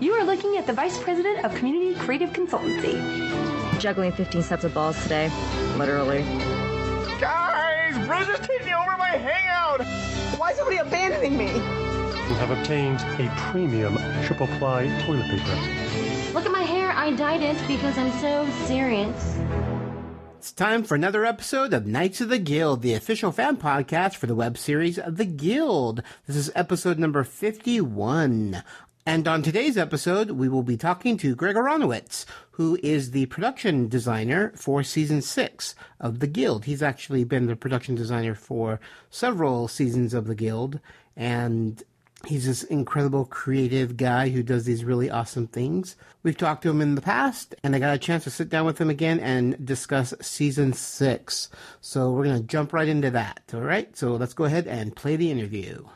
You are looking at the Vice President of Community Creative Consultancy. Juggling 15 sets of balls today. Literally. Guys, Bridget's taking over my hangout. Why is somebody abandoning me? You have obtained a premium triple ply toilet paper. Look at my hair. I dyed it because I'm so serious. It's time for another episode of Knights of the Guild, the official fan podcast for the web series The Guild. This is episode number 51. And on today's episode, we will be talking to Greg Aronowitz, who is the production designer for season six of The Guild. He's actually been the production designer for several seasons of The Guild, and He's this incredible creative guy who does these really awesome things. We've talked to him in the past, and I got a chance to sit down with him again and discuss season six. So we're going to jump right into that. All right. So let's go ahead and play the interview.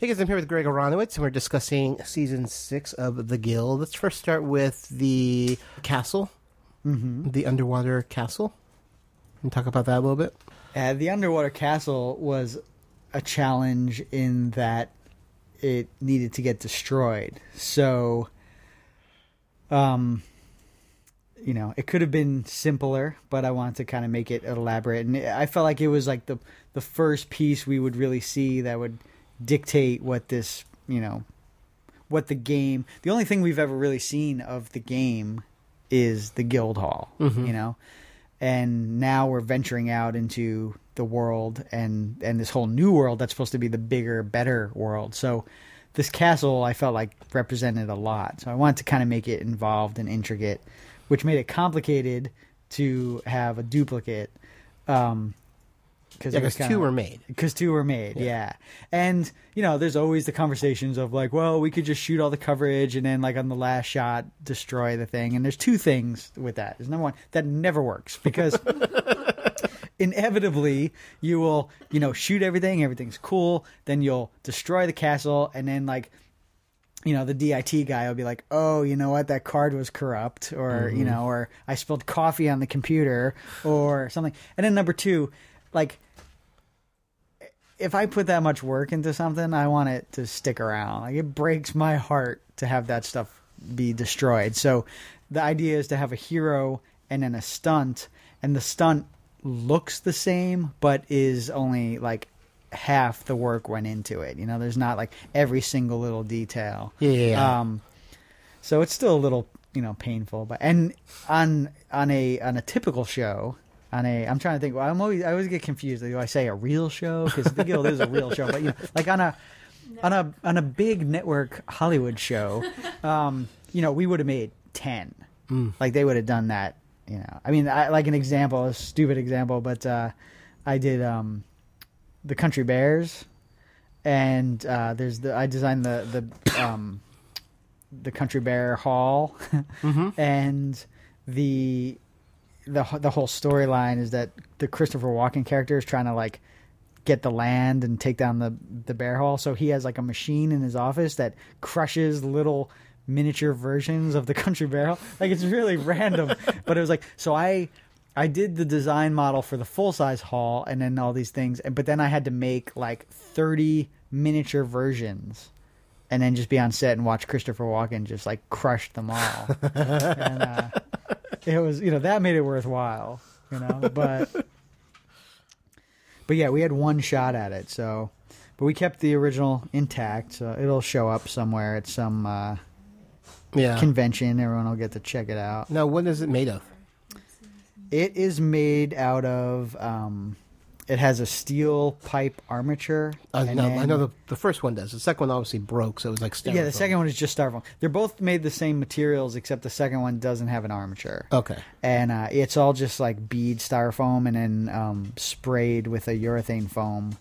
Hey guys, I'm here with Greg Aronowitz, and we're discussing season six of The Guild. Let's first start with the castle, mm-hmm. the underwater castle, and talk about that a little bit. Uh, the underwater castle was a challenge in that it needed to get destroyed. So, um, you know, it could have been simpler, but I wanted to kind of make it elaborate, and I felt like it was like the the first piece we would really see that would dictate what this, you know, what the game. The only thing we've ever really seen of the game is the guild hall, mm-hmm. you know, and now we're venturing out into the world and and this whole new world that's supposed to be the bigger, better world. So this castle I felt like represented a lot. So I wanted to kind of make it involved and intricate, which made it complicated to have a duplicate. Um, because yeah, kinda, two were made. Because two were made, yeah. yeah. And you know, there's always the conversations of like, well, we could just shoot all the coverage and then like on the last shot destroy the thing. And there's two things with that. There's number one that never works because inevitably you will you know shoot everything, everything's cool, then you'll destroy the castle, and then like you know, the DIT guy will be like, "Oh, you know what? That card was corrupt," or mm-hmm. you know, or I spilled coffee on the computer, or something. And then number two, like if I put that much work into something, I want it to stick around. Like it breaks my heart to have that stuff be destroyed. So the idea is to have a hero and then a stunt, and the stunt looks the same but is only like half the work went into it. You know, there's not like every single little detail. Yeah. yeah, yeah. Um, so it's still a little, you know, painful. But and on on a on a typical show, on a I'm trying to think. Well, I'm always I always get confused. Do I say a real show because the Guild is a real show? But you know, like on a no. on a on a big network Hollywood show, um, you know, we would have made ten. Mm. Like they would have done that. You know, I mean, I, like an example, a stupid example, but uh, I did um, the Country Bears, and uh, there's the I designed the the um, the Country Bear Hall, mm-hmm. and the the the whole storyline is that the Christopher Walken character is trying to like get the land and take down the the bear hall. So he has like a machine in his office that crushes little miniature versions of the country bear hall. Like it's really random, but it was like so I I did the design model for the full size hall and then all these things, and but then I had to make like thirty miniature versions and then just be on set and watch Christopher Walken just like crush them all. and, uh, it was you know that made it worthwhile, you know. But but yeah, we had one shot at it, so but we kept the original intact, so it'll show up somewhere at some uh, yeah convention. Everyone will get to check it out. Now, what is it made of? It is made out of um, it has a steel pipe armature. Uh, no, then, I know the, the first one does. The second one obviously broke, so it was like styrofoam. Yeah, the second one is just styrofoam. They're both made the same materials, except the second one doesn't have an armature. Okay. And uh, it's all just like bead styrofoam and then um, sprayed with a urethane foam.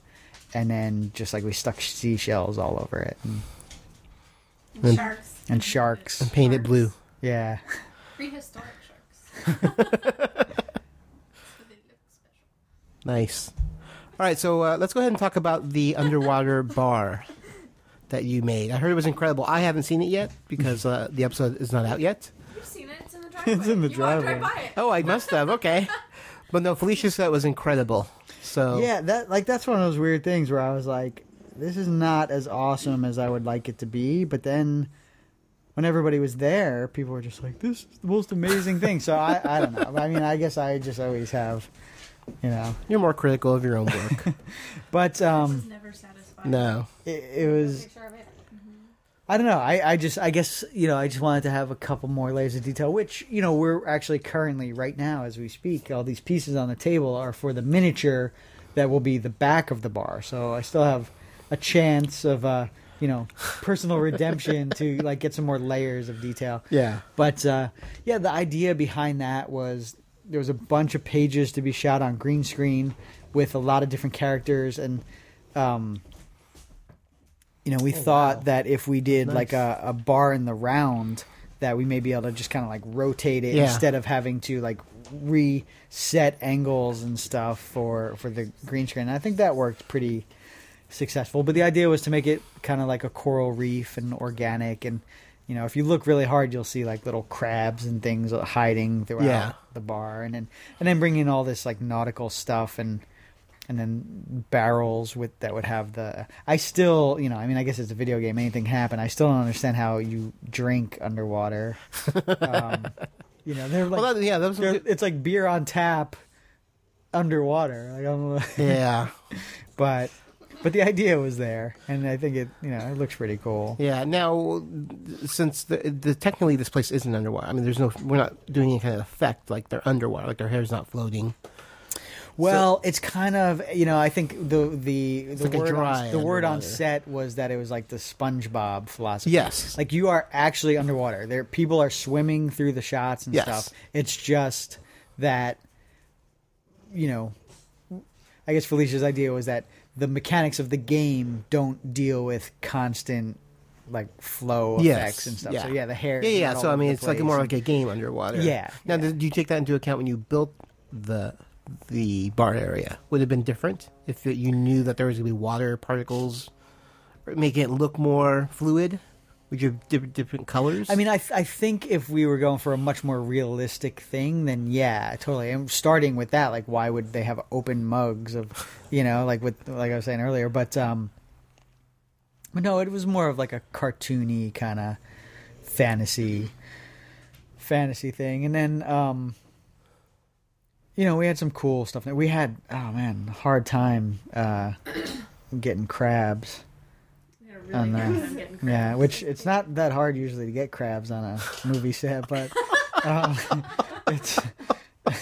And then just like we stuck seashells all over it. And, and sharks. And sharks. And painted blue. Yeah. Prehistoric sharks. Nice. All right, so uh, let's go ahead and talk about the underwater bar that you made. I heard it was incredible. I haven't seen it yet because uh, the episode is not out yet. You've seen it. It's in the driveway. it's in the you driveway. Drive by it. Oh, I must have. Okay, but no, Felicia said it was incredible. So yeah, that like that's one of those weird things where I was like, this is not as awesome as I would like it to be. But then when everybody was there, people were just like, this is the most amazing thing. So I, I don't know. I mean, I guess I just always have, you know. You're more critical of your own work. But um, Never satisfied. no. it, it was. Picture of it. I don't know. I, I just I guess you know I just wanted to have a couple more layers of detail, which you know we're actually currently right now as we speak. All these pieces on the table are for the miniature that will be the back of the bar. So I still have a chance of uh you know personal redemption to like get some more layers of detail. Yeah. But uh, yeah, the idea behind that was there was a bunch of pages to be shot on green screen with a lot of different characters, and um, you know, we thought that if we did like a, a bar in the round, that we may be able to just kind of like rotate it Yeah. instead of having to like reset angles and stuff for for the green screen. And I think that worked pretty successful. But the idea was to make it kind of like a coral reef and organic. And you know, if you look really hard, you'll see like little crabs and things hiding throughout Yeah. the bar, and then and then bringing in all this like nautical stuff and and then barrels with that would have the. I still, you know, I mean, I guess it's a video game. Anything happen. I still don't understand how you drink underwater. um, you know, they're like Well, that, yeah, that was. they're- it's like beer on tap underwater. Like, I don't know. yeah. but but the idea was there, and I think it you know it looks pretty cool. Yeah. Now, since the, the technically this place isn't underwater. I mean, there's no. We're not doing any kind of effect like they're underwater, like their hair's not floating. Well, it's kind of you know I think the the the like word on, the word on set was that it was like the SpongeBob philosophy. Yes. like you are actually underwater. There, people are swimming through the shots and Yes. stuff. It's just that you know, I guess Felicia's idea was that the mechanics of the game don't deal with constant like flow Yes. effects and stuff. Yeah. So yeah, the hair. Yeah, yeah. So I mean, it's like more like a game underwater. Yeah, Now, yeah. did you take that into account when you built the the bar area? Would it have been different if you knew that there was going to be water particles, making it look more fluid? Would you have different, different colors? I mean, I I think if we were going for a much more realistic thing, then yeah, totally. I'm starting with that, like, why would they have open mugs of, you know, like with like I was saying earlier, but um, but no, it was more of like a cartoony kind of fantasy fantasy thing, and then um, you know, we had some cool stuff. We had oh man, hard time uh getting crabs. We had a really on hard there. Yeah, which it's not that hard usually to get crabs on a movie set, but um, it's Oh,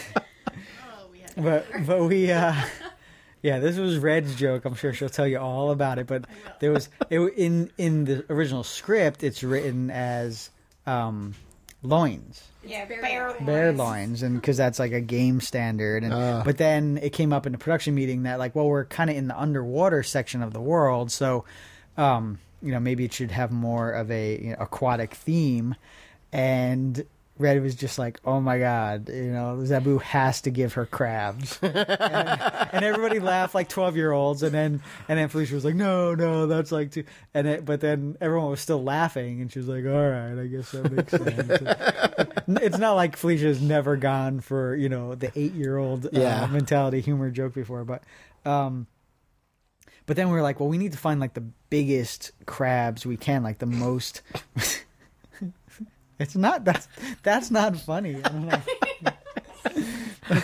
we had but but we uh yeah, this was Red's joke. I'm sure she'll tell you all about it. But there was it in in the original script. It's written as um, loins, yeah, bear, bear loins, and because that's like a game standard. And Ah. but then it came up in a production meeting that like, well, we're kind of in the underwater section of the world, so um, you know maybe it should have more of a you know, aquatic theme. And Red was just like, "Oh my god, you know, Zaboo has to give her crabs," and, and everybody laughed like twelve year olds, and then and then Felicia was like, "No, no, that's like too," and it, but then everyone was still laughing, and she was like, "All right, I guess that makes sense." it's not like Felicia's never gone for you know the eight year old Yeah. uh, mentality humor joke before, but um, but then we were like, well, we need to find like the biggest crabs we can, like the most. it's not that's that's not funny. I don't know. I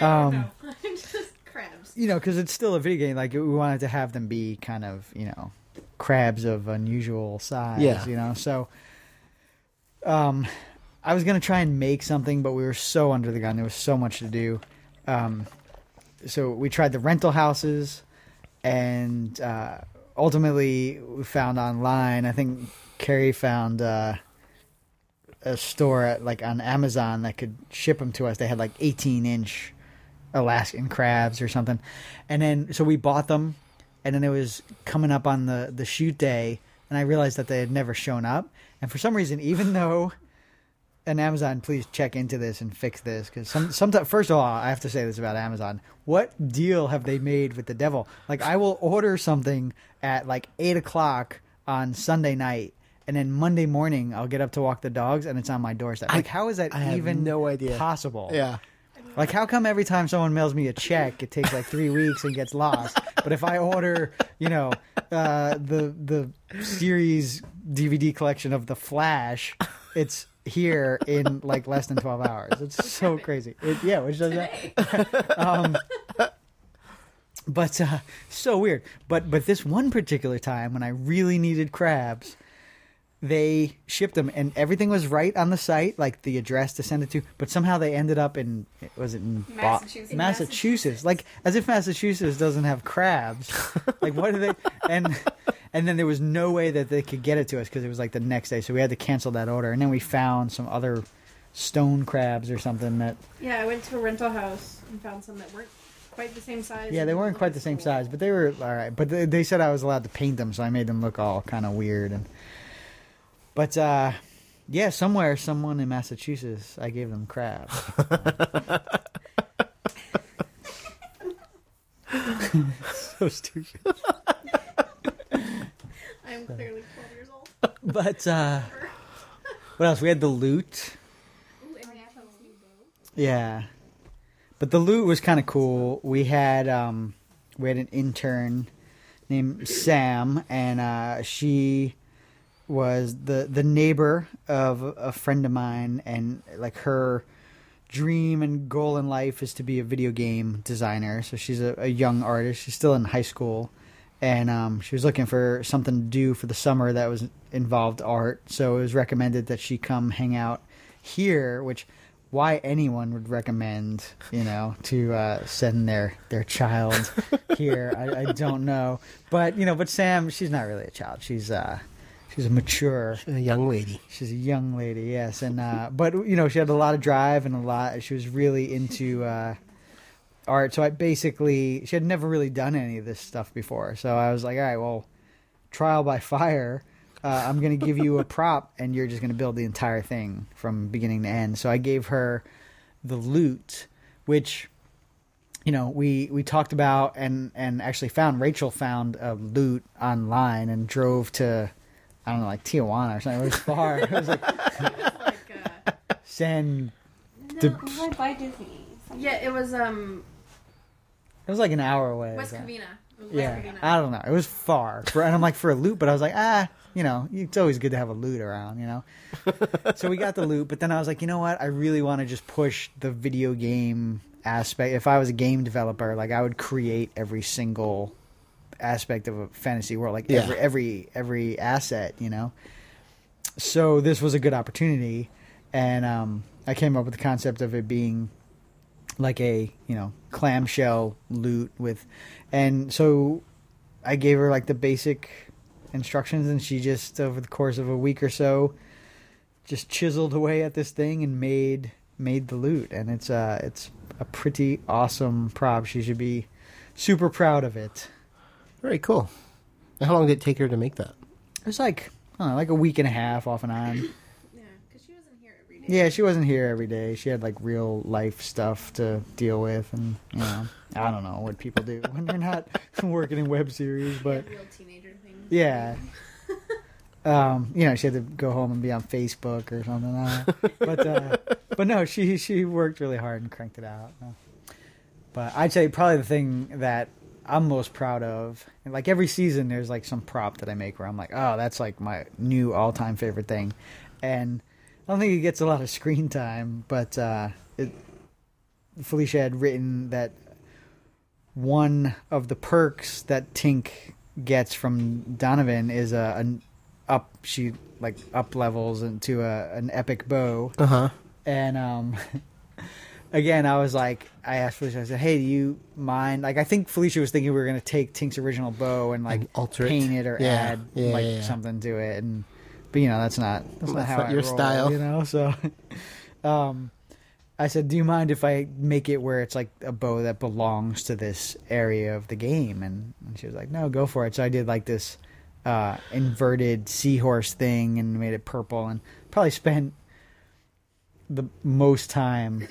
don't Um, know. just crabs. you know, because it's still a video game. Like we wanted to have them be kind of you know crabs of unusual size. Yeah. You know, so um, I was gonna try and make something, but we were so under the gun. There was so much to do. Um, so we tried the rental houses, and uh, ultimately we found online. I think Carrie found. Uh, a store at like on Amazon that could ship them to us. They had like 18 inch Alaskan crabs or something. And then so we bought them and then it was coming up on the the shoot day and I realized that they had never shown up. And for some reason even though and Amazon please check into this and fix this cuz some sometimes first of all I have to say this about Amazon. What deal have they made with the devil? Like I will order something at like 8 o'clock on Sunday night and then Monday morning I'll get up to walk the dogs and it's on my doorstep. Like how is that I have even no idea. possible? yeah. Like, how come every time someone mails me a check, it takes like three weeks and gets lost? But if I order, you know, uh, the the series DVD collection of The Flash, it's here in like less than twelve hours. It's so crazy. It, yeah, which does that? um, but uh, so weird. But but this one particular time when I really needed crabs, they shipped them and everything was right on the site, like the address to send it to. But somehow they ended up in was it in Bo- Massachusetts. Massachusetts, like as if Massachusetts doesn't have crabs. like what do they? And and then there was no way that they could get it to us because it was like the next day, so we had to cancel that order. And then we found some other stone crabs or something that Yeah, I went to a rental house and found some that weren't quite the same size. Yeah, they weren't quite the same size, but they were all right. But they, they said I was allowed to paint them, so I made them look all kind of weird. And but uh, yeah, somewhere, someone in Massachusetts, I gave them crabs. so stupid. I'm clearly 12 years old. But uh, what else? We had the lute. Ooh, and Rachel's new bow. Yeah. But the lute was kind of cool. We had um we had an intern named Sam and uh she was the the neighbor of a friend of mine and like her dream and goal in life is to be a video game designer. So she's a, a young artist. She's still in high school and um, she was looking for something to do for the summer that was involved art. So it was recommended that she come hang out here, which why anyone would recommend you know to uh, send their their child here, I, I don't know. But you know, but Sam, she's not really a child. She's uh, she's a mature she's A young lady. She's a young lady, yes, and uh, but you know she had a lot of drive and a lot. She was really into uh, art. So I basically she had never really done any of this stuff before. So I was like, all right, well, trial by fire. Uh, I'm going to give you a prop, and you're just going to build the entire thing from beginning to end. So I gave her the lute, which you know we we talked about and and actually found Rachel found a lute online and drove to I don't know like Tijuana or something. It was far. it was like Like, uh, San. No, The- it was like by Disney. Something. yeah, it was um It was like an hour away. West so- Covina. It was Yeah, Covina. I don't know. It was far, for, and I'm like for a lute, but I was like, ah, you know, it's always good to have a lute around, you know. so we got the lute, but then I was like, you know what? I really want to just push the video game aspect. If I was a game developer, like I would create every single aspect of a fantasy world, like Yeah. every every every asset, you know. So this was a good opportunity, and um, I came up with the concept of it being like a you know clamshell lute with and so i gave her like the basic instructions and she just over the course of a week or so just chiseled away at this thing and made made the lute and it's uh it's a pretty awesome prop she should be super proud of it Very cool. And How long did it take her to make that? it was like I don't know, like a week and a half off and on Yeah, because she wasn't here every day. yeah she wasn't here every day she had like real life stuff to deal with and you know i don't know what people do when they're not working in web series but Real teenager things. Yeah. um, you know, she had to go home and be on Facebook or something. Uh, but uh, but no, she she worked really hard and cranked it out. Uh, But I'd say probably the thing that I'm most proud of, and like every season, there's like some prop that I make where I'm like, oh, that's like my new all time favorite thing, and I don't think it gets a lot of screen time, but uh, it, Felicia had written that one of the perks that Tink gets from Donovan is a an up she like up levels into a an epic bow. Uh huh. and um again I was like I asked Felicia I said hey do you mind like I think Felicia was thinking we were gonna take Tink's original bow and like And alter it. paint it or Yeah. add Yeah, like yeah, something to it and but you know that's not that's, not That's how not your roll, style. you know so um I said, "Do you mind if I make it where it's like a bow that belongs to this area of the game?" And, and she was like, "No, go for it." So I did like this uh, inverted seahorse thing and made it purple, and probably spent the most time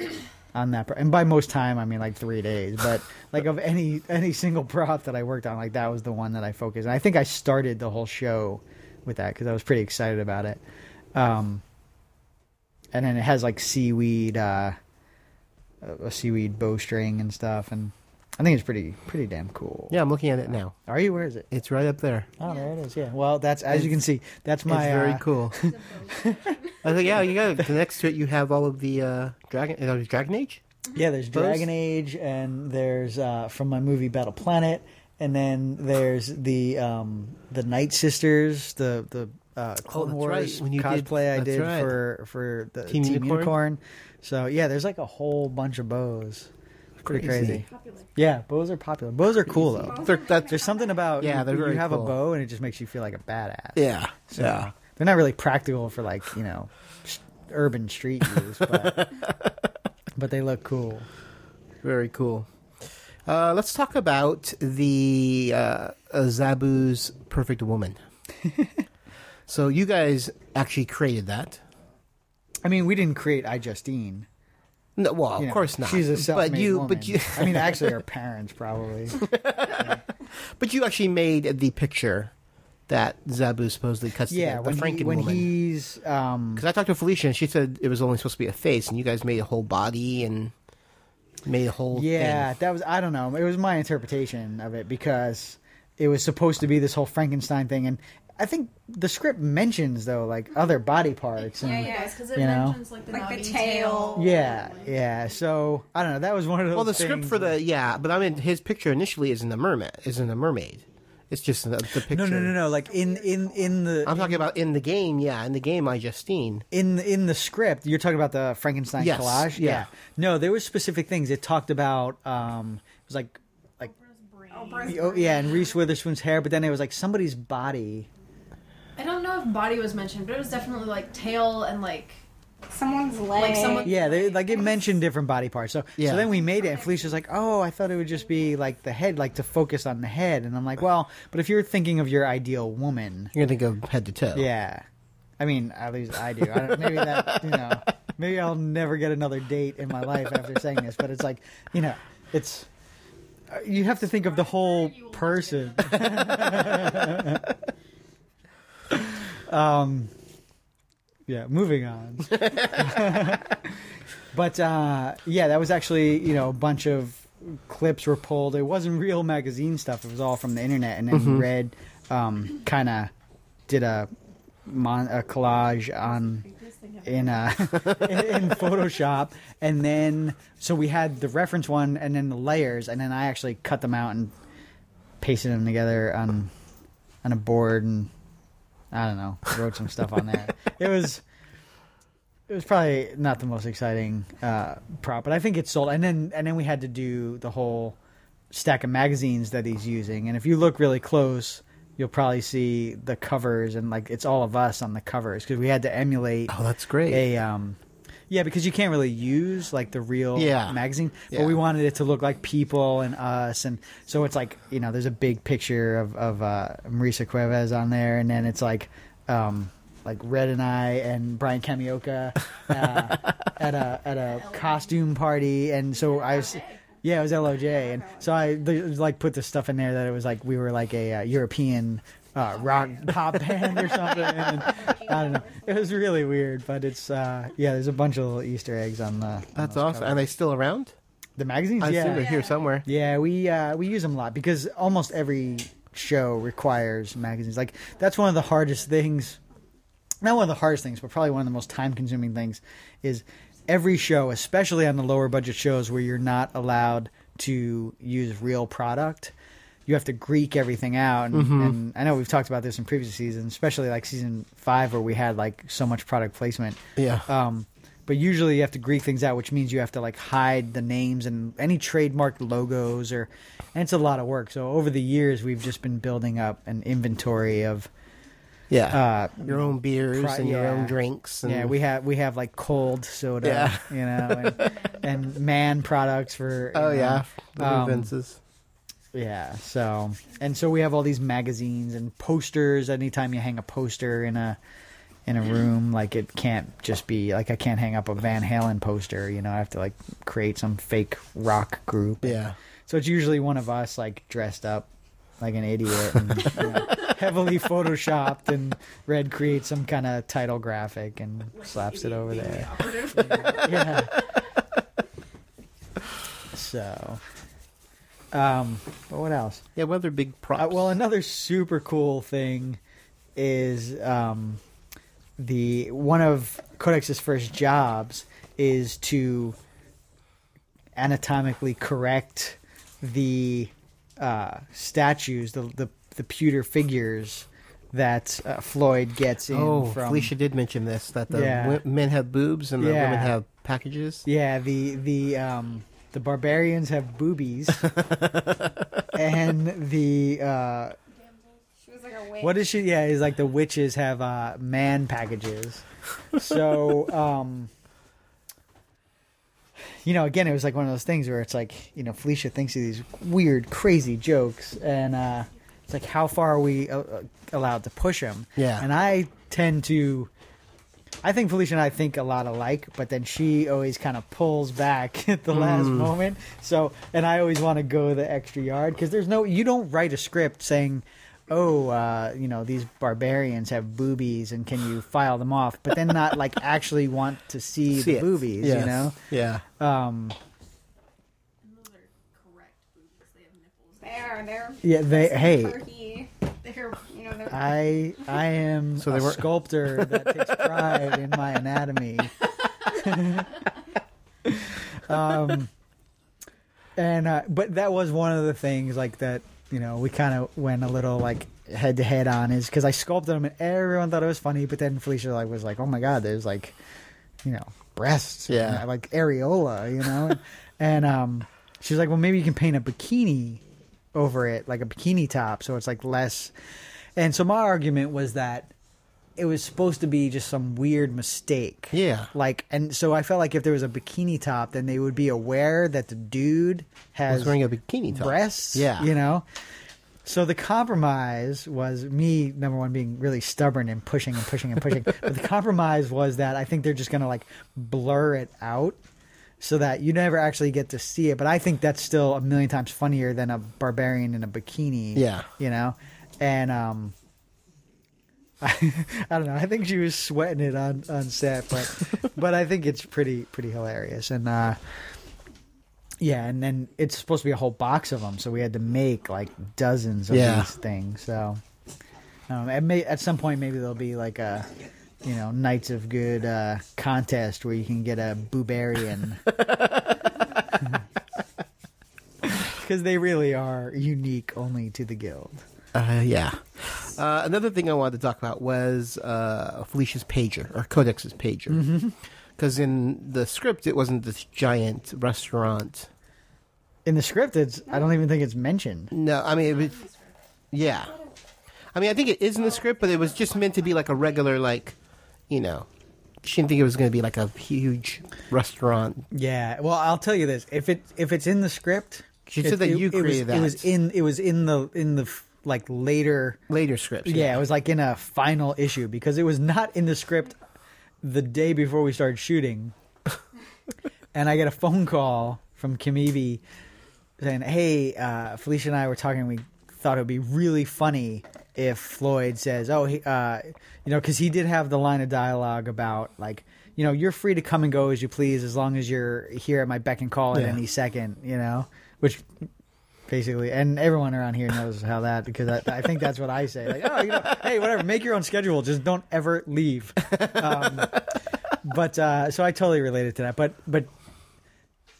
on that. And by most time, I mean like three days. But like of any any single prop that I worked on, like that was the one that I focused. And I think I started the whole show with that because I was pretty excited about it. Um, and then it has like seaweed uh a seaweed bowstring and stuff, and I think it's pretty pretty damn cool. Yeah, I'm looking at it now. Are you? Where is it? It's right up there. Oh, there it is. Yeah. Well, that's as you can see, that's my it's very uh, cool. I think yeah, you got it. next to it. You have all of the uh, dragon. Uh, Dragon Age. Yeah, there's Bows? Dragon Age, and there's uh, from my movie Battle Planet, and then there's the um, the Night Sisters, the the uh, Clone Oh, Wars right, when you did- cosplay I did right. for for the Team Team, Unicorn? Unicorn. So yeah, there's like a whole bunch of bows. Pretty Crazy. crazy. Yeah, bows are popular. Bows are cool though. They're, that's, There's something about Yeah, you, they're you very have cool. a bow and it just makes you feel like a badass. yeah, So, yeah. They're not really practical for like you know s- urban street use, but but they look cool. Very cool. Uh, let's talk about the uh, uh, Zaboo's Perfect Woman. so you guys actually created that. I mean, we didn't create iJustine. No, well, of You know, course not. She's a self-made but you, woman. but you, I mean, actually, her parents probably. but you actually made the picture that Zaboo supposedly cuts Yeah, together, the when, he, Franken when woman. he's um, Because I talked to Felicia and she said it was only supposed to be a face, and you guys made a whole body and made a whole yeah, thing. that was I don't know. It was my interpretation of it because it was supposed to be this whole Frankenstein thing, and I think the script mentions though like other body parts. And, Yeah, yeah, because it you know? mentions like the Like the knobby tail. Yeah, yeah. So I don't know. That was one of those. Well, the script for that- the yeah, but I mean his picture initially isn't a mermaid, isn't a mermaid. It's just the, the picture. no, no, no, no. Like in in in the I'm talking about in the game. Yeah, in the game, iJustine. in in the script you're talking about the frankenstein Yes, collage yeah. no there were specific things it talked about um it was like like oh, yeah and reese witherspoon's hair but then it was like somebody's body I don't know if body was mentioned, but it was definitely like tail and like Someone's leg. like someone. yeah they like it mentioned different body parts so Yeah. so then we made it and felicia's like oh i thought it would just be like the head like to focus on the head and i'm like well but if you're thinking of your ideal woman You're gonna think of head to toe. yeah i mean at least i do I don't, maybe that you know maybe i'll never get another date in my life after saying this but it's like you know it's uh, you have to think of the whole person um yeah moving on. But uh yeah that was actually you know a bunch of clips were pulled. It wasn't real magazine stuff. It was all from the internet. And then red um kind of did a mon- a collage on in uh in, in Photoshop. And then so we had the reference one and then the layers. And then I actually cut them out and pasted them together on on a board and I don't know wrote some stuff on that. It was it was probably not the most exciting uh, prop, but I think it sold. And then and then we had to do the whole stack of magazines that he's using. And if you look really close, you'll probably see the covers and like it's all of us on the covers because we had to emulate Oh, that's great. a um yeah because you can't really use like the real Yeah. magazine Yeah. but we wanted it to look like people and us and so it's like you know there's a big picture of of uh marisa cuevas on there and then it's like um like red and i and brian kamioka uh, at a at a costume party and so i was yeah, it was LOJ, and so I like put the stuff in there that it was like we were like a uh, European uh, rock pop band or something. And I don't know. It was really weird, but it's uh, yeah. There's a bunch of little Easter eggs on the. on That's those awesome. covers. Are they still around? The magazines, I assume yeah, they're here somewhere. yeah. We uh, we use them a lot because almost every show requires magazines. Like that's one of the hardest things. Not one of the hardest things, but probably one of the most time consuming things is every show, especially on the lower budget shows where you're not allowed to use real product. You have to Greek everything out, and, and I know we've talked about this in previous seasons, especially like season five where we had like so much product placement. Yeah. Um, but usually you have to Greek things out, which means you have to like hide the names and any trademark logos, or and it's a lot of work. So over the years, we've just been building up an inventory of yeah. uh, your own beers pri- and your own drinks. And yeah, we have we have like cold soda, Yeah. you know, and, and man products for. Oh know, yeah, the um, Vince's. Yeah. So and so we have all these magazines and posters. Anytime you hang a poster in a in a room, like it can't just be like I can't hang up a Van Halen poster. You know, I have to like create some fake rock group. Yeah. So it's usually one of us like dressed up like an idiot and you know, heavily photoshopped and Red creates some kind of title graphic and slaps it over there. Yeah. So, um, but what else? Yeah, what other big props? Uh, well, another super cool thing is um, the one of Codex's first jobs is to anatomically correct the uh, statues, the, the the pewter figures that uh, Floyd gets in oh, from. Felicia did mention this that the Yeah. men have boobs and the Yeah. women have packages. Yeah, the the um the barbarians have boobies, and the uh, She was like a witch. what is she? Yeah, is like the witches have uh man packages. So um, you know, again, it was like one of those things where it's like you know Felicia thinks of these weird, crazy jokes, and uh, it's like how far are we uh, uh, allowed to push them? Yeah. and I tend to. I think Felicia and I think a lot alike, but then she always kind of pulls back at the last Mm. moment. So, and I always want to go the extra yard because there's no, you don't write a script saying, oh, uh, you know, these barbarians have boobies and can you file them off, but then not like actually want to see, See the it. boobies, Yes. you know? Yeah. Um, They are. They're. Yeah, they- hey. Turkey. They're. You know. They're. I I am So they a were- sculptor that takes pride in my anatomy. um, and uh, but that was one of the things like that. You know, we kind of went a little like head to head on is because I sculpted them and everyone thought it was funny, but then Felicia like was like, "Oh my god, there's like, you know, breasts, Yeah. uh, like areola, you know," and, and um, she's like, "Well, maybe you can paint a bikini over it, like a bikini top, so it's like less." And so my argument was that it was supposed to be just some weird mistake. Yeah. Like, and so I felt like if there was a bikini top, then they would be aware that the dude has was wearing a bikini top. breasts. Yeah. You know? So the compromise was me, number one, being really stubborn and pushing and pushing and pushing. but the compromise was that I think they're just going to like blur it out so that you never actually get to see it. But I think that's still a million times funnier than a barbarian in a bikini. Yeah. You know? And, um, I, don't know. I think she was sweating it on, on set, but but I think it's pretty pretty hilarious. And uh, yeah, and then it's supposed to be a whole box of them, so we had to make like dozens of Yeah. these things. So um, at, may, at some point, maybe there'll be like a you know Knights of Good uh, contest where you can get a boobarian. Because they really are unique only to the guild. Uh, yeah. Uh, another thing I wanted to talk about was uh, Felicia's pager or Codex's pager, Mm-hmm. because in the script it wasn't this giant restaurant. In the script, it's I don't even think it's mentioned. No, I mean it was. Yeah, I mean I think it is in the script, but it was just meant to be like a regular, like, you know, she didn't think it was going to be like a huge restaurant. Yeah, well, I'll tell you this: if it if it's in the script, She it- said that it- you it was- created It was in it was in the in the like later. Later scripts, Yeah, it was like in a final issue because it was not in the script the day before we started shooting, and I get a phone call from Kim Eby saying, "Hey, uh, Felicia and I were talking. We thought it would be really funny if Floyd says, "Oh, he, uh, you know, because he did have the line of dialogue about like." You know, you're free to come and go as you please as long as you're here at my beck and call at Yeah. any second, you know? Which basically, and everyone around here knows how that because I, I think that's what I say. Like, oh, you know, hey, whatever, make your own schedule, just don't ever leave. Um, but uh, so I totally related to that. But but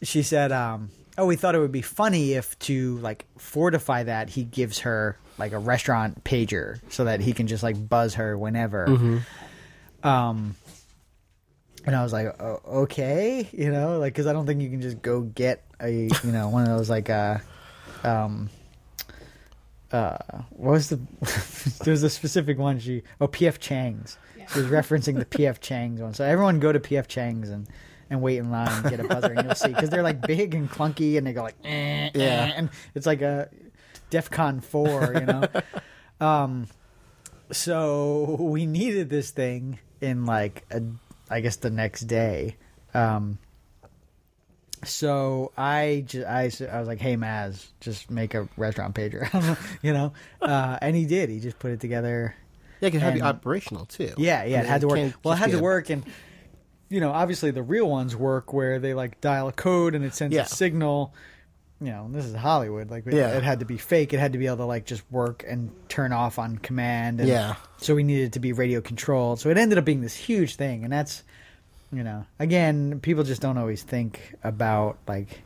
she said, um, oh, we thought it would be funny if to like fortify that he gives her like a restaurant pager so that he can just like buzz her whenever. Um. And I was like, oh, okay, you know, like, because I don't think you can just go get a, you know, one of those like, uh, um, uh, what was the? There's a specific one. She oh PF Chang's. She was referencing the PF Chang's one. So everyone go to PF Chang's and and wait in line and get a buzzer, and you'll see because they're like big and clunky, and they go like eh, Yeah. eh, and it's like a DefCon four, you know. um, so we needed this thing in like a, I guess the next day. Um, so I just I, I was like, hey Maz, just make a restaurant pager, you know, uh, and he did. He just put it together. Yeah, it had to be operational too. Yeah, yeah, I it had to work. Well, it had to a- work, and you know, obviously the real ones work where they like dial a code and it sends Yeah. a signal. You know, this is Hollywood. Like, it- Yeah. it had to be fake. It had to be able to like just work and turn off on command. And Yeah. So we needed to be radio controlled. So it ended up being this huge thing, and that's, you know, again, people just don't always think about like,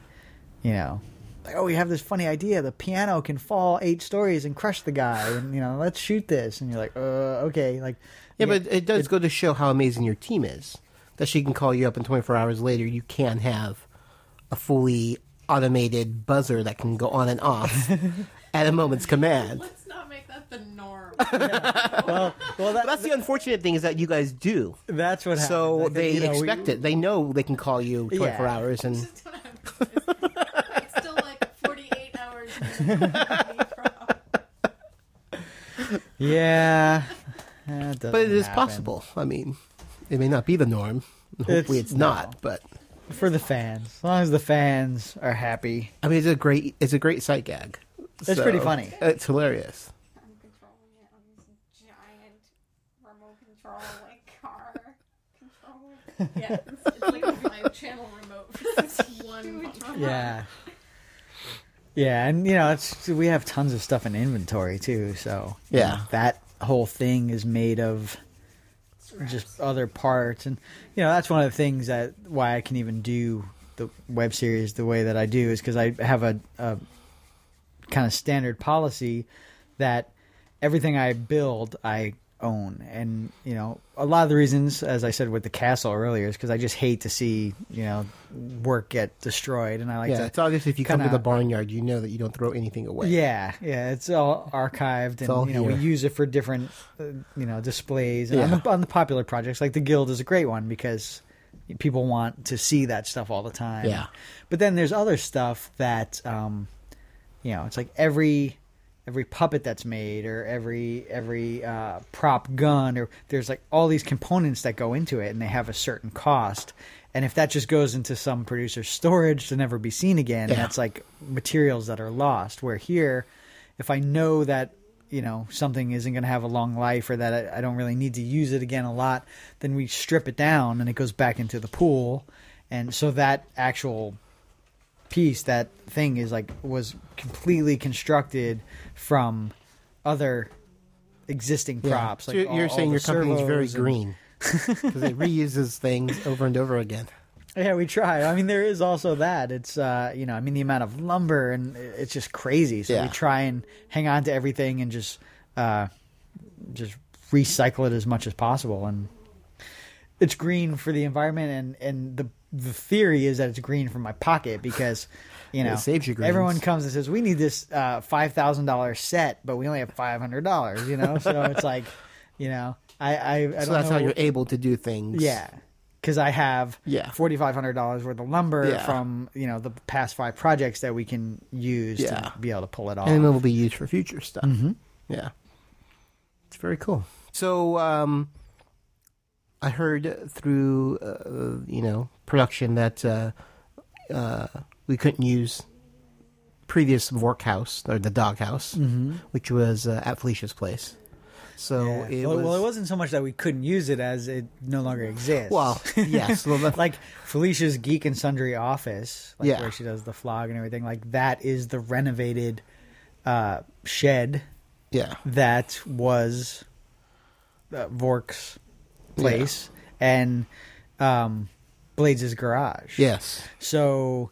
you know. Like, oh, we have this funny idea. The piano can fall eight stories and crush the guy, and you know, let's shoot this. And you're like, uh, okay, like, Yeah, but it does go to show how amazing your team is. That she can call you up and 24 hours later, you can have a fully automated buzzer that can go on and off at a moment's command. Let's not make that the norm. well, well, that, That's the unfortunate thing is that you guys do. that's what happens. So Like, they you know, we- expect it. They know they can call you 24 Yeah. hours and it's still like 48 hours. Yeah, but it doesn't is happen. possible. I mean, it may not be the norm. Hopefully it's, It's- not, but for the fans. As long as the fans are happy, I mean it's a great it's a great sight gag. It's pretty funny. It's hilarious. I'm controlling it on this giant remote control like car control. Yeah, it's, it's like a five channel remote for this one. button. yeah, yeah, and you know, it's we have tons of stuff in inventory too. So you Yeah. know, that whole thing is made of just other parts, and you know, that's one of the things that why I can even do the web series the way that I do is because I have a, a kind of standard policy that everything I build I own, and you know a lot of the reasons, as I said with the castle earlier, is because I just hate to see you know work get destroyed, and I like yeah, to. it's obvious if you come to the barnyard, you know that you don't throw anything away. Yeah, yeah, it's all archived, and all you know we use it for different, uh, you know, displays. And on, the, on the popular projects, like the Guild is a great one because people want to see that stuff all the time. Yeah. But then there's other stuff that, um, you know, it's like every every puppet that's made or every every uh, prop gun or there's like all these components that go into it and they have a certain cost. And if that just goes into some producer's storage to never be seen again Yeah. that's like materials that are lost. Where here if i know that you know something isn't going to have a long life or that I, I don't really need to use it again a lot then we strip it down and it goes back into the pool. And so that actual piece that thing is like was completely constructed from other existing props So like you're, you're all- saying your company's very and- green. Because it reuses things over and over again. yeah we try. I mean there is also that. It's uh you know i mean the amount of lumber and it's just crazy. So Yeah. we try and hang on to everything and just uh just recycle it as much as possible. And it's green for the environment and and the the theory is that it's green from my pocket because you know It saves you everyone comes and says we need this uh five thousand dollar set but we only have five hundred dollars you know so it's like you know i i, I So don't that's how you're able to do things. yeah, because I have Yeah. forty five hundred dollars worth of lumber Yeah. from you know the past five projects that we can use Yeah. to be able to pull it off. and it will be used for future stuff. Mm-hmm. Yeah, it's very cool. So, um, I heard through uh, you know production that uh, uh, we couldn't use previous Vork house or the dog house, which was uh, at Felicia's place. So Mm-hmm. Yeah. it well, was well, it wasn't so much that we couldn't use it as it no longer exists. well, yes, well, like Felicia's Geek and Sundry office, like Yeah. where she does the flog and everything. Like that is the renovated uh, shed yeah, that was uh, Vork's place and um, Bladezz' garage. yes, So,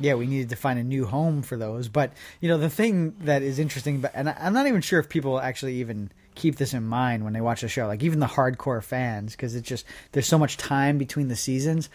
yeah, we needed to find a new home for those. But you know, the thing that is interesting, but and I'm not even sure if people actually even keep this in mind when they watch the show. Like even the hardcore fans, because it's just there's so much time between the seasons.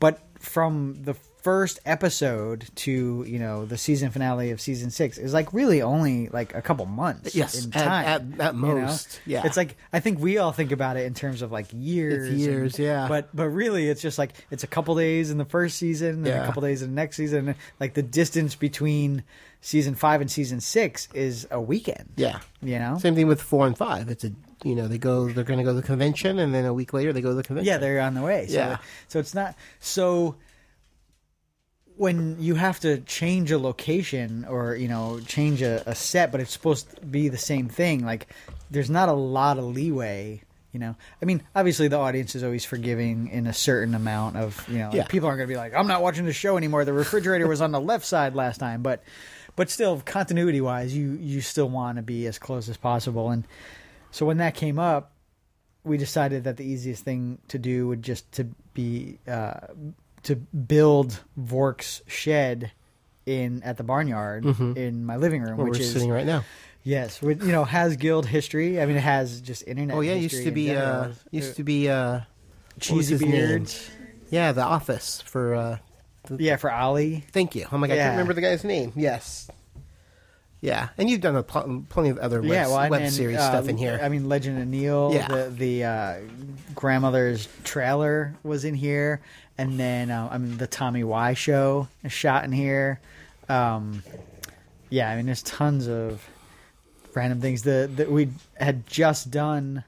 But from the first episode to you know the season finale of season six is like really only like a couple months. Yes, in at- time at- at you know? most, yeah. it's like I think we all think about it in terms of like years, and- years, yeah. But but really, it's just like it's a couple days in the first season, and Yeah. a couple days in the next season. Like the distance between season five and season six is a weekend. yeah. You know. Same thing with four and five. It's a you know they go they're going to go to the convention and then a week later they go to the convention. Yeah, they're on the way. So, Yeah. So it's not so. When you have to change a location or you know change a, a set, but it's supposed to be the same thing. Like there's not a lot of leeway You know, I mean, obviously the audience is always forgiving in a certain amount of you know. Yeah. People aren't going to be like, "I'm not watching the show anymore." The refrigerator was on the left side last time, but but still, continuity wise, you you still want to be as close as possible. And so when that came up, we decided that the easiest thing to do would just to be uh, to build Vork's shed in at the barnyard in my living room, Mm-hmm. Where which we're is sitting right now. Yes, you know, has guild history. I mean, it has just internet. Oh yeah, it history used to be uh used to be uh cheesy beards. Yeah, the office for uh Yeah, for Ali. thank you. Oh my god, I can't remember the guy's name. Yes. Yeah, and you've done a pl- plenty of other web, yeah, well, web and, series uh, stuff in here. I mean, Legend of Neil. Yeah. The the uh, grandmother's trailer was in here, and then uh, I mean the Tommy Y show is shot in here. Um, yeah, I mean, there's tons of random things that that we had just done.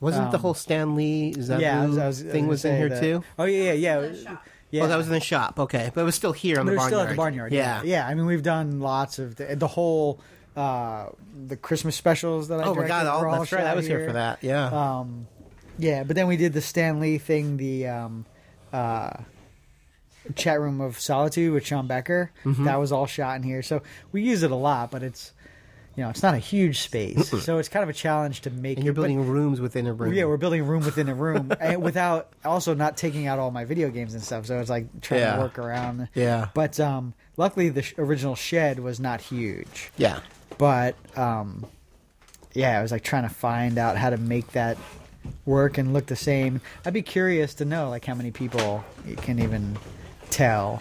Wasn't the um, whole Stan Lee Zaboo yeah, I was, I was, I was thing was in here that- too? Oh yeah, yeah, yeah. Yeah, Oh, that was in the shop. Okay, but it was still here on But the it was barnyard. still at the barnyard. Yeah. yeah. I mean, we've done lots of the, the whole uh, the Christmas specials that I. Oh my god, directed all, were all that's right. I shot was here for that. Yeah. Um, yeah, but then we did the Stan Lee thing, the um, uh, chat room of solitude with Sean Becker. Mm-hmm. That was all shot in here, so we use it a lot. But it's you know it's not a huge space, so it's kind of a challenge to make. and you're it, but- building rooms within a room. yeah, we're building a room within a room, and without also not taking out all my video games and stuff. So it's like trying Yeah. to work around. Yeah. But um, luckily, the sh- original shed was not huge. Yeah. But um, yeah, I was like trying to find out how to make that work and look the same. I'd be curious to know like how many people you can even tell.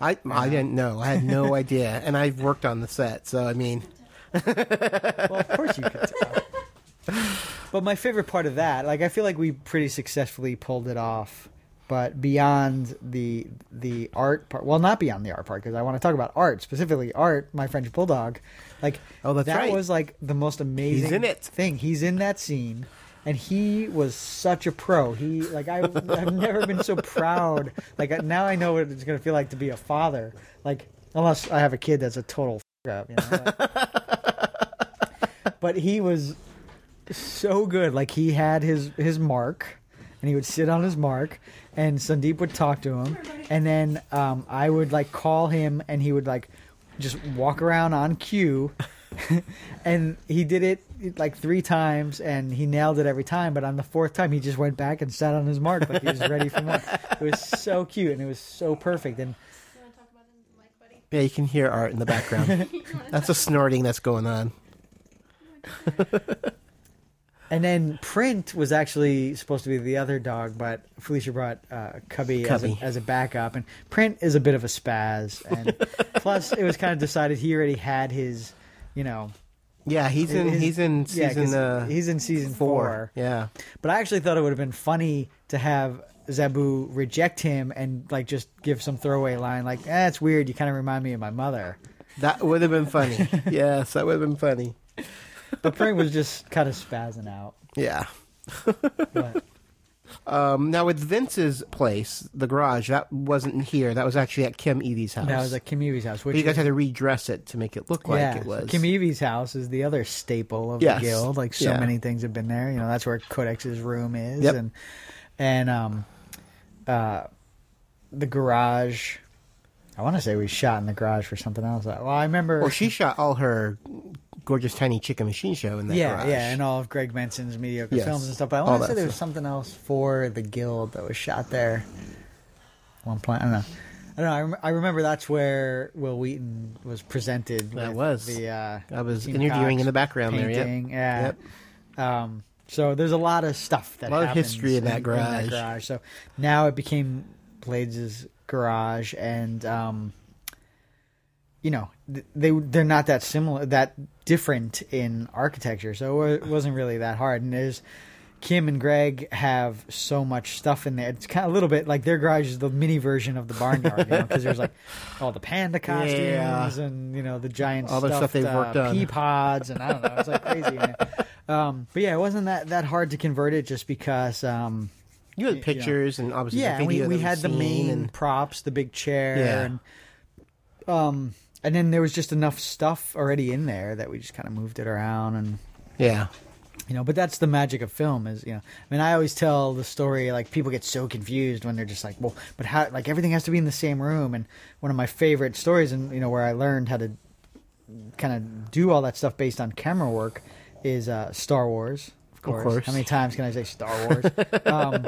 I I didn't know. I had no idea, and I've worked on the set, so I mean, Well, of course you could tell. But my favorite part of that, like I feel like we pretty successfully pulled it off. But beyond the the art part, well, not beyond the art part, because I want to talk about art specifically. Art, my French bulldog, like Oh, that's that right. was like the most amazing. He's in it. thing. He's in that scene, and he was such a pro. He like I I've never been so proud. Like now I know what it's gonna feel like to be a father. Like unless I have a kid that's a total f- up, you know. But, but he was so good. Like he had his his mark, and he would sit on his mark, and Sandeep would talk to him, and then um, I would like call him, and he would like just walk around on cue. and he did it like three times and he nailed it every time but on the fourth time he just went back and sat on his mark like he was ready for more it was so cute and it was so perfect and yeah, you can hear art in the background. that's a snorting that's going on. And then Print was actually supposed to be the other dog, but Felicia brought uh, Cubby, As, a, as a backup. And Print is a bit of a spaz. And plus, it was kind of decided he already had his, you know. Yeah, he's in. his- he's in yeah, 'cause uh, he's in season four. Yeah. But I actually thought it would have been funny to have Zaboo reject him and like just give some throwaway line like, "Eh, it's weird. You kind of remind me of my mother." That would have been funny. yes, that would have been funny. But Print was just kind of spazzing out. Yeah. But Um, now with Vince's place, the garage, that wasn't here. That was actually at Kim Evey's house. that was at Kim Evey's house. Which But you guys is- had to redress it to make it look like yeah, it was. Kim Evey's house is the other staple of Yes. the guild. Like so Yeah. many things have been there. You know, that's where Codex's room is, Yep. and and um, uh, the garage. I want to say we shot in the garage for something else. Well, I remember. well, she shot all her gorgeous tiny chicken machine show in that yeah, garage. yeah, and all of Greg Benson's mediocre Yes. films and stuff. But I want to say there was stuff. something else for the guild that was shot there. One point, I don't know. I don't know. I, rem- I remember that's where Wil Wheaton was presented. That was. the. Uh, I was Team interviewing Cox in the background there. Yep. Yeah. Yep. Um, so there's a lot of stuff that A lot of history in that garage. garage. So now it became Bladezz' garage, and um, you know th- they they're not that similar, that different in architecture. So it wasn't really that hard. And there's Kim and Greg have so much stuff in there. It's kind of a little bit like their garage is the mini version of the barnyard, you know, because there's like all the panda costumes Yeah. and you know the giant All the stuff they've uh, worked on. pea pods and I don't know. It's like crazy. Um, but yeah, it wasn't that that hard to convert it just because. Um, You had pictures and obviously yeah, we we had the main and props, the big chair, Yeah. and um, and then there was just enough stuff already in there that we just kind of moved it around and yeah. You know, but that's the magic of film is, you know, I mean, I always tell the story, like, people get so confused when they're just like, well, but how, like, everything has to be in the same room. And one of my favorite stories, and, you know, where I learned how to kind of do all that stuff based on camera work is uh, Star Wars. Of course. course. How many times can I say Star Wars? um,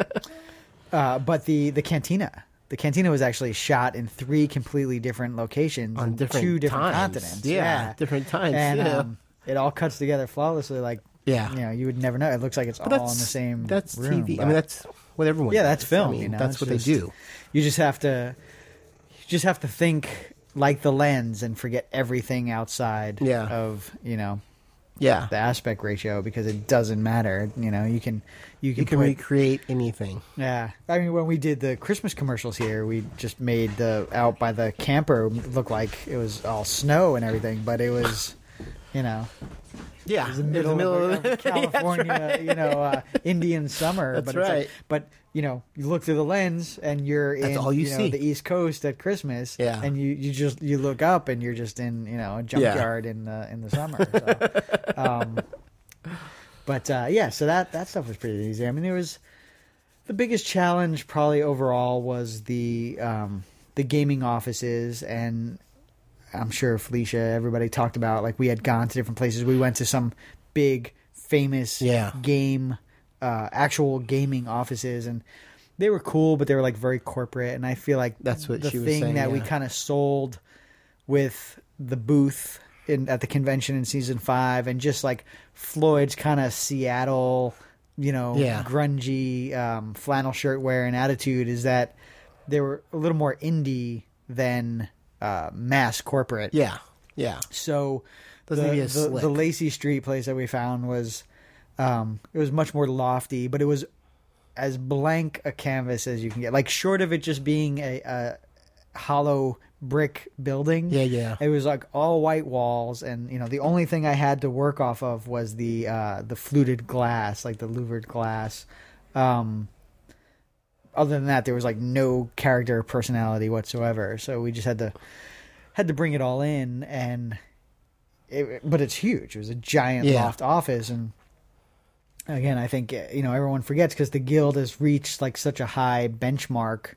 uh, but the, the cantina. The cantina was actually shot in three completely different locations On different two different times. continents. Yeah, different times, And yeah. um, it all cuts together flawlessly. Like Yeah. you know, you would never know. It looks like it's all in the same. That's room, TV. I mean, that's what everyone. yeah, does. that's film. I mean, you know, that's It's what just- they do. You just have to, you just have to think like the lens and forget everything outside Yeah. of you know Yeah, the aspect ratio because it doesn't matter. You know, you can you can, you can put, recreate anything. yeah. I mean, when we did the Christmas commercials here, we just made the out by the camper look like it was all snow and everything, but it was, you know, Yeah, it was the middle, of, a- of a California, you know, uh, Indian summer. That's but it's like- right. but you know, you look through the lens and you're That's in all you know, see. the East Coast at Christmas. Yeah. and you, you just you look up and you're just in you know a junkyard in the in the summer. So, um, but uh, yeah, so that that stuff was pretty easy. I mean, there was the biggest challenge probably overall was the um, the gaming offices and I'm sure Felicia, everybody talked about like we had gone to different places. We went to some big famous Yeah. game uh, actual gaming offices and they were cool, but they were like very corporate and I feel like That's what the she was thing saying, that we kind of sold with the booth in at the convention in season 5 and just like Floyd's kind of Seattle, you know, Yeah. grungy um, flannel shirt wearing attitude is that they were a little more indie than uh, mass corporate. Yeah, yeah. So the, need to be as the, the Lacy Street place that we found was um, it was much more lofty, but it was as blank a canvas as you can get. Like short of it just being a, a hollow brick building. Yeah, yeah. It was like all white walls, and you know the only thing I had to work off of was the uh, the fluted glass, like the louvered glass. Um, other than that, there was like no character or personality whatsoever. So we just had to had to bring it all in, and it, but it's huge. It was a giant Yeah. loft office, and again, I think you know everyone forgets because the guild has reached like such a high benchmark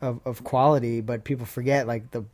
of of quality, but people forget like the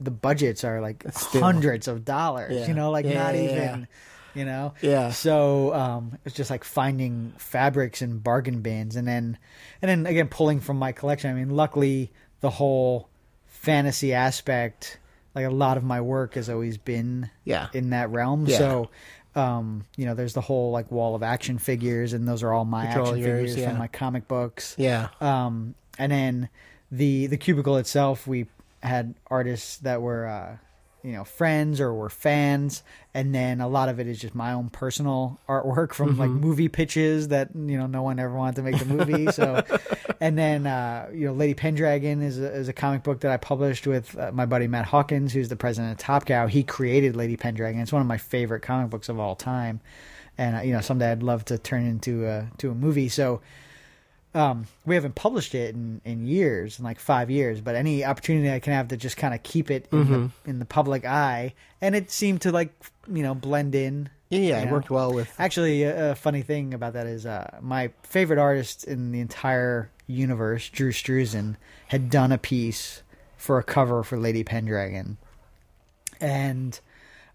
the budgets are like Still. hundreds of dollars. Yeah. You know, like Yeah, not yeah, even. You know, Yeah. So um, it's just like finding fabrics and bargain bins, and then and then again pulling from my collection. I mean, luckily the whole fantasy aspect, like a lot of my work has always been Yeah. in that realm. Yeah. So, um, you know, there's the whole like wall of action figures, and those are all my Which action yours, figures yeah. from my comic books. Yeah. Um, and then the the cubicle itself, we had artists that were uh, you know friends or were fans, and then a lot of it is just my own personal artwork from like Mm-hmm. movie pitches that you know no one ever wanted to make the movie. so, and then uh, you know Lady Pendragon is a, is a comic book that I published with uh, my buddy Matt Hawkins, who's the president of Top Cow. He created Lady Pendragon. It's one of my favorite comic books of all time, and uh, you know someday I'd love to turn into a to a movie. So um, we haven't published it in, in years, in like five years, but any opportunity I can have to just kind of keep it in, Mm-hmm. the, in the public eye, and it seemed to like you know blend in. Yeah, yeah, it know. worked well with. Actually, a, a funny thing about that is uh, my favorite artist in the entire universe, Drew Struzan, had done a piece for a cover for Lady Pendragon, and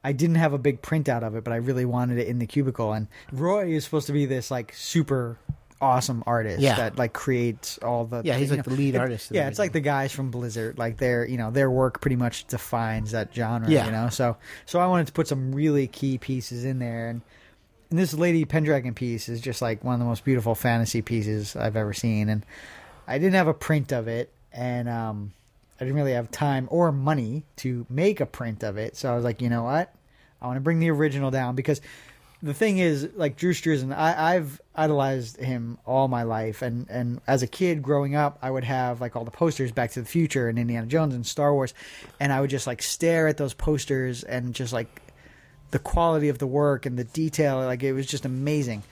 I didn't have a big printout of it, but I really wanted it in the cubicle. And Roy is supposed to be this like super awesome artist Yeah. that like creates all the Yeah, he's like know, the lead it- artist Yeah, it's like the guys from Blizzard, like their you know their work pretty much defines that genre. Yeah. you know, so so I wanted to put some really key pieces in there, and and this Lady Pendragon piece is just like one of the most beautiful fantasy pieces I've ever seen, and I didn't have a print of it, and um, I didn't really have time or money to make a print of it, so I was like, you know what, I want to bring the original down because the thing is, like Drew Struzan, I, I've idolized him all my life, and and as a kid growing up, I would have like all the posters, Back to the Future and Indiana Jones and Star Wars, and I would just like stare at those posters and just like the quality of the work and the detail, like it was just amazing.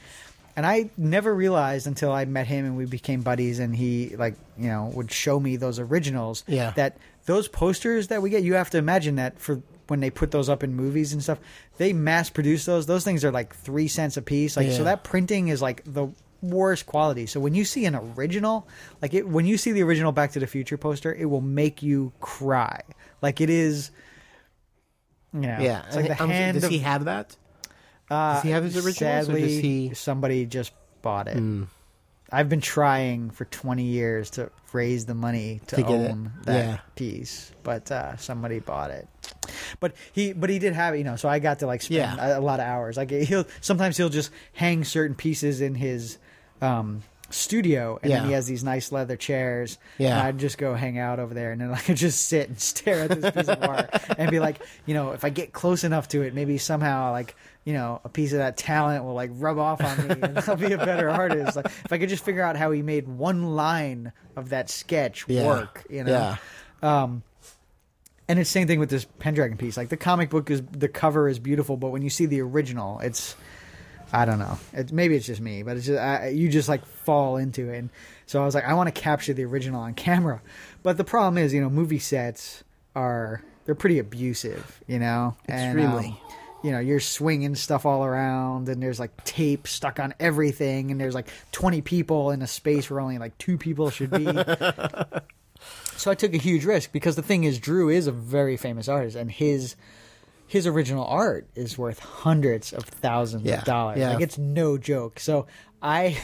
And I never realized until I met him and we became buddies, and he like you know would show me those originals. Yeah. That those posters that we get, you have to imagine that for when they put those up in movies and stuff, they mass produce those. Those things are like three cents a piece. Like Yeah. so that printing is like the worst quality. So when you see an original, like it, when you see the original Back to the Future poster, it will make you cry. Like it is. You know, Yeah. it's like the Um, hand does of, he have that? uh, does he have his originals, or Sadly, does he- somebody just bought it. I've been trying for 20 years to raise the money to, To own that Yeah. piece, but uh, somebody bought it. But he, but he did have it, you know. So I got to like spend Yeah. a, a lot of hours. Like he'll sometimes he'll just hang certain pieces in his um, studio, and then he has these nice leather chairs. Yeah. and I'd just go hang out over there, and then I could just sit and stare at this piece of art and be like, you know, if I get close enough to it, maybe somehow like you know a piece of that talent will like rub off on me, and I'll be a better artist. Like if I could just figure out how he made one line of that sketch Yeah. work, you know. Yeah. Um, and it's the same thing with this Pendragon piece. Like the comic book is the cover is beautiful, but when you see the original, it's I don't know. It, maybe it's just me, but it's just I, you just like fall into it. And so I was like, I want to capture the original on camera, but the problem is, you know, movie sets are they're pretty abusive, you know, And, um, Extremely. you know, you're swinging stuff all around, and there's like tape stuck on everything, and there's like 20 people in a space where only like two people should be. so I took a huge risk because the thing is, Drew is a very famous artist, and his his original art is worth hundreds of thousands Yeah, of dollars. yeah. Like it's no joke. So I.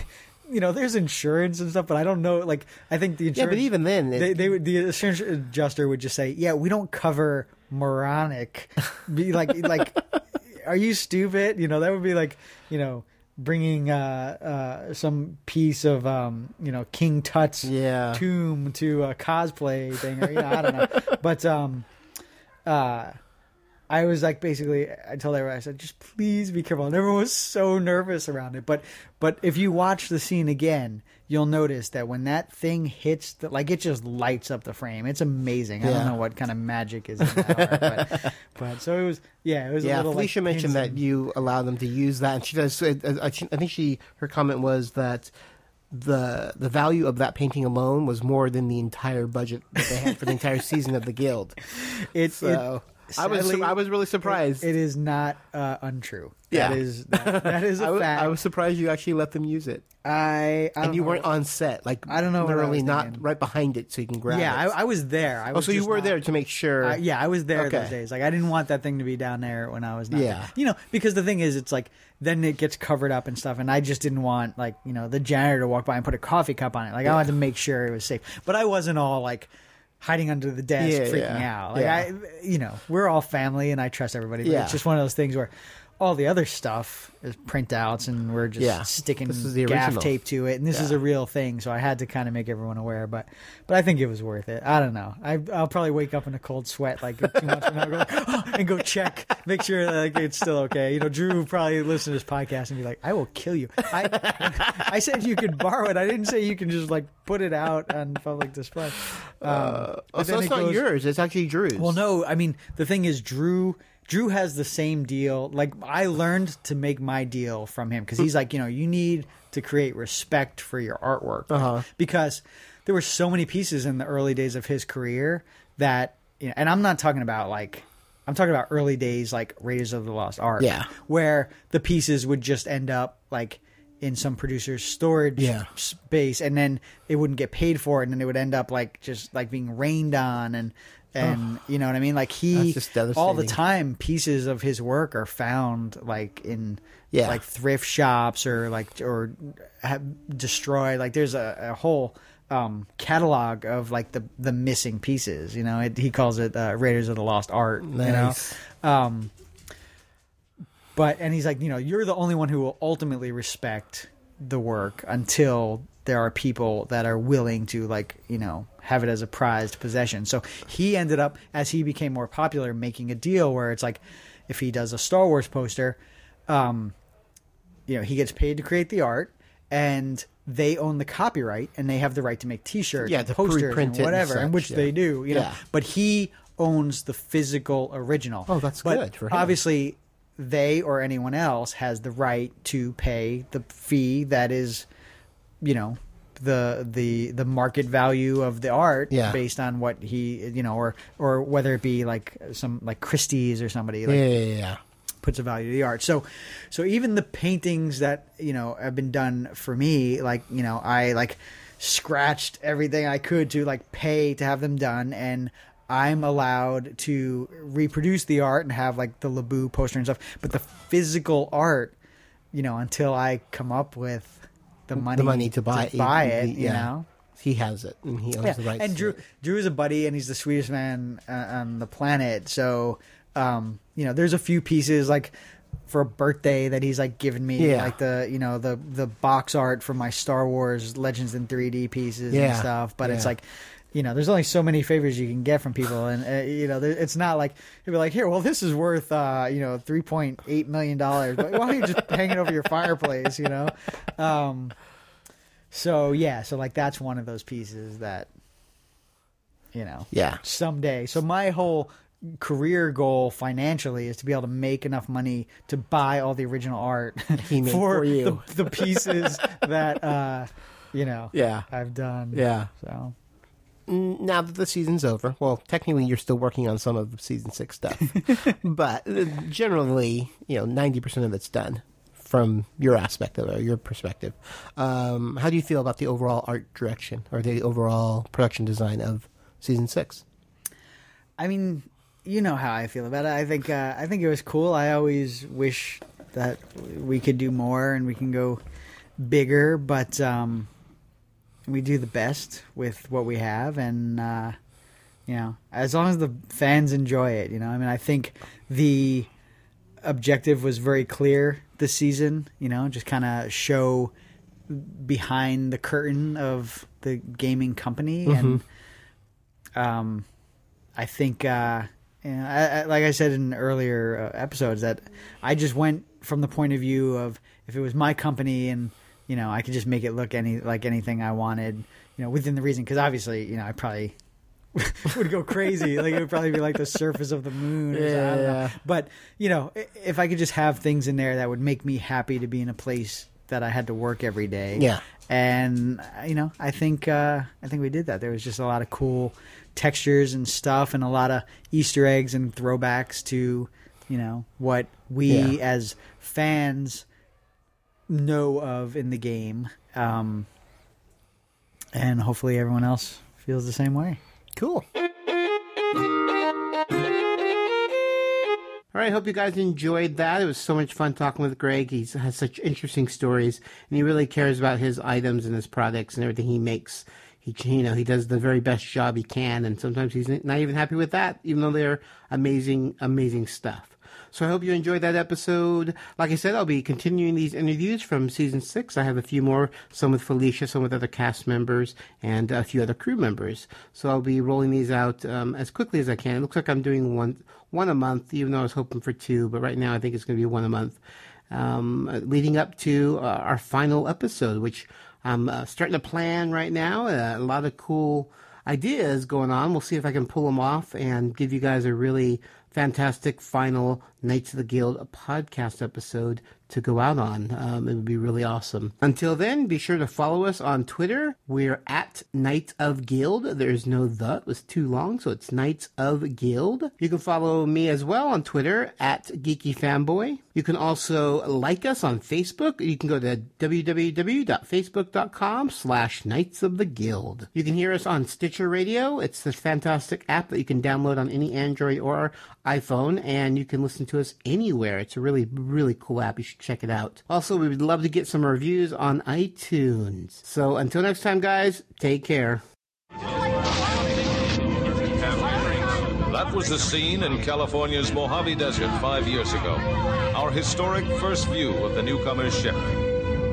You know, there's insurance and stuff, but I don't know. Like, I think the insurance. Yeah, but even then, it- they, they would the insurance adjuster would just say, "Yeah, we don't cover moronic." Be like, like, are you stupid? You know, that would be like, you know, bringing uh, uh, some piece of, um, you know, King Tut's Yeah. tomb to a cosplay thing, or you know, I don't know. But um, uh, I was like, basically, I told everyone, I said, just please be careful. And everyone was so nervous around it. But but if you watch the scene again, you'll notice that when that thing hits, the, like it just lights up the frame. It's amazing. I don't know what kind of magic is in that art, but, but so it was. Yeah, it was. a Yeah, little, Felicia like, mentioned that you allow them to use that, and she does. Uh, uh, uh, I, I, I think she her comment was that the the value of that painting alone was more than the entire budget that they had for the entire season of the guild. It's So I was sadly, I was really surprised. It, it is not uh, untrue. Yeah. that is that, that is a I was, fact. I was surprised you actually let them use it, I, I and you weren't on set. Like I don't know what I literally was not thinking. right behind it, so you can grab Yeah, I, it. I was there. I oh, was so you just were not- there to make sure. I- yeah, I was there Okay. those days. Like I didn't want that thing to be down there when I was not. Yeah. there. you know, because the thing is, it's like then it gets covered up and stuff, and I just didn't want like you know the janitor to walk by and put a coffee cup on it. Like I wanted to make sure it was safe, but I wasn't all like hiding under the desk Yeah, freaking yeah, out. Like yeah. I, you know, we're all family and I trust everybody. But it's just one of those things where. All the other stuff is printouts, and we're just Yeah. sticking This is the gaff tape to it, and this is a real thing. So I had to kind of make everyone aware, but but I think it was worth it. I don't know. I, I'll probably wake up in a cold sweat like two months from now, go, "Oh," and go check, make sure like, it's still okay. You know, Drew will probably listen to this podcast and be like, "I will kill you." I I said you could borrow it. I didn't say you can just like put it out on public display. Um, Uh, but so it's it not goes- yours. It's actually Drew's. well, no, I mean the thing is, Drew. Drew has the same deal. Like I learned to make my deal from him because he's like, you know, you need to create respect for your artwork Uh-huh. because there were so many pieces in the early days of his career that, you know, and I'm not talking about like. I'm talking about early days like Raiders of the Lost Ark, Yeah. where the pieces would just end up like in some producer's storage Yeah. space, and then it wouldn't get paid for it, and then it would end up like just like being rained on, and and you know what I mean. Like he That's just all the devastating. time, pieces of his work are found like in Yeah. like thrift shops or like or have destroyed. Like there's a, a whole um, catalog of like the the missing pieces. You know, it, he calls it uh, Raiders of the Lost Art. Nice. You know, um, but and he's like, you know, you're the only one who will ultimately respect the work until there are people that are willing to like, you know, have it as a prized possession. So he ended up as he became more popular making a deal where it's like if he does a Star Wars poster, um, you know, he gets paid to create the art and they own the copyright and they have the right to make t-shirts Yeah, and to posters and whatever, and such, which yeah. they do, you know. Yeah. But he owns the physical original. Oh, that's But good. Obviously, they or anyone else has the right to pay the fee that is, you know, the the the market value of the art Yeah. based on what he you know or or whether it be like some like Christie's or somebody like yeah, yeah, yeah. puts a value to the art. So, so even the paintings that you know have been done for me, like you know, I like scratched everything I could to like pay to have them done, and I'm allowed to reproduce the art and have like the Labu poster and stuff. But the physical art, you know, until I come up with the money, the money to buy buy it, you yeah. know. He has it, and he owns Yeah, the rights. and to Drew. Drew is a buddy, and he's the sweetest man uh, on the planet. So, um, you know, there's a few pieces like for a birthday that he's like given me, Yeah. like the you know the the box art for my Star Wars Legends in 3D pieces and stuff. But it's like. You know, there's only so many favors you can get from people, and uh, you know, there, it's not like he'll be like, "Here, well, this is worth, uh, you know, three point eight million dollars, but why don't you just hang it over your fireplace?" You know, um, so yeah, so like that's one of those pieces that you know Yeah. someday. So my whole career goal financially is to be able to make enough money to buy all the original art He made for you. The, the pieces that uh you know Yeah. I've done. Yeah. So Now that the season's over, well, technically you're still working on some of the season six stuff, but uh, generally, you know, ninety percent of it's done from your aspect of it, or your perspective. Um, how do you feel about the overall art direction or the overall production design of season six? I mean, you know how I feel about it. I think uh, I think it was cool. I always wish that we could do more and we can go bigger, but um, we do the best with what we have, and uh, you know, as long as the fans enjoy it, you know. I mean, I think the objective was very clear this season. You know, just kind of show behind the curtain of the gaming company and um, I think, uh, you know, I, I, like I said in earlier uh, episodes, that I just went from the point of view of if it was my company and you know I could just make it look any like anything I wanted, you know, within the reason. Because obviously, you know, I probably would go crazy. like it would probably be like the surface of the moon. Or something, I don't know. Yeah. But you know, if I could just have things in there that would make me happy to be in a place that I had to work every day. Yeah. And uh, you know, I think uh, I think we did that. There was just a lot of cool textures and stuff, and a lot of Easter eggs and throwbacks to you know what we Yeah. as fans know of in the game. Um, and hopefully, everyone else feels the same way. Cool. All right, hope you guys enjoyed that. It was so much fun talking with Greg. He has such interesting stories, and he really cares about his items and his products and everything he makes. He, you know, he does the very best job he can, and sometimes he's not even happy with that, even though they're amazing, amazing stuff. So I hope you enjoyed that episode. Like I said, I'll be continuing these interviews from season six. I have a few more, some with Felicia, some with other cast members, and a few other crew members. So I'll be rolling these out um, as quickly as I can. It looks like I'm doing one one a month, even though I was hoping for two. But right now, I think it's going to be one a month, um, leading up to uh, our final episode, which I'm uh, starting to plan right now. Uh, a lot of cool ideas going on. We'll see if I can pull them off and give you guys a really fantastic final Knights of the Guild podcast episode to go out on. Um, it would be really awesome. Until then, be sure to follow us on Twitter. We're at Knights of Guild. There's no the, it was too long, so it's Knights of Guild. You can follow me as well on Twitter at Geeky Fanboy. You can also like us on Facebook. You can go to www.facebook.com slash Knights of the Guild. You can hear us on Stitcher Radio. It's this fantastic app that you can download on any Android or iPhone, and you can listen to us anywhere. It's a really, really cool app. You should check it out. Also, we would love to get some reviews on iTunes. So until next time, guys, take care. That was the scene in California's Mojave Desert five years ago. Our historic first view of the newcomer's ship.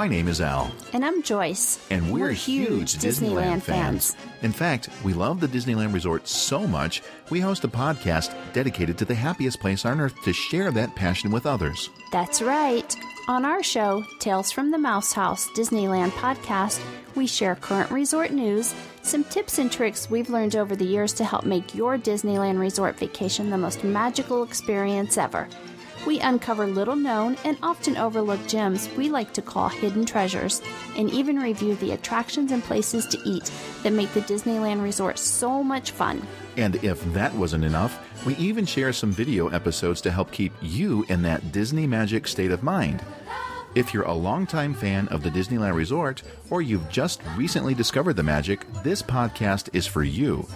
My name is Al, And I'm Joyce. and we're, huge Disneyland, fans. In fact, we love the Disneyland Resort so much, we host a podcast dedicated to the happiest place on earth to share that passion with others. That's right. On our show, Tales from the Mouse House Disneyland podcast, we share current resort news, some tips and tricks we've learned over the years to help make your Disneyland resort vacation the most magical experience ever. We uncover little known and often overlooked gems we like to call hidden treasures, and even review the attractions and places to eat that make the Disneyland Resort so much fun. And if that wasn't enough, we even share some video episodes to help keep you in that Disney magic state of mind. If you're a longtime fan of the Disneyland Resort, or you've just recently discovered the magic, this podcast is for you.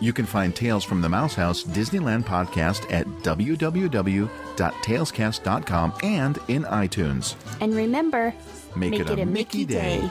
You can find Tales from the Mouse House Disneyland podcast at www.talescast.com and in iTunes. And remember, Make it a Mickey day.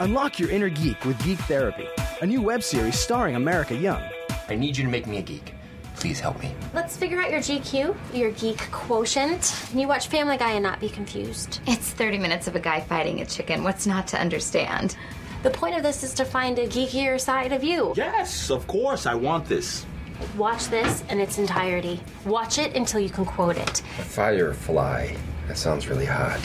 Unlock your inner geek with Geek Therapy, a new web series starring America Young. I need you to make me a geek. Please help me. Let's figure out your GQ, your geek quotient. Can you watch Family Guy and not be confused? It's 30 minutes of a guy fighting a chicken. What's not to understand? The point of this is to find a geekier side of you. Yes, of course, I want this. Watch this in its entirety. Watch it until you can quote it. Firefly. That sounds really hot.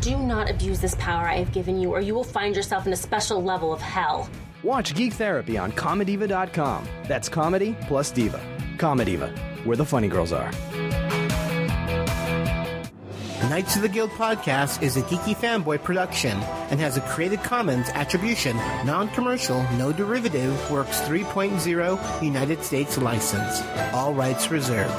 Do not abuse this power I have given you, or you will find yourself in a special level of hell. Watch Geek Therapy on Comediva.com. That's comedy plus diva. Comediva, where the funny girls are. Knights of the Guild podcast is a geeky fanboy production and has a Creative Commons Attribution, Non-Commercial, No Derivative, Works 3.0 United States license. All rights reserved.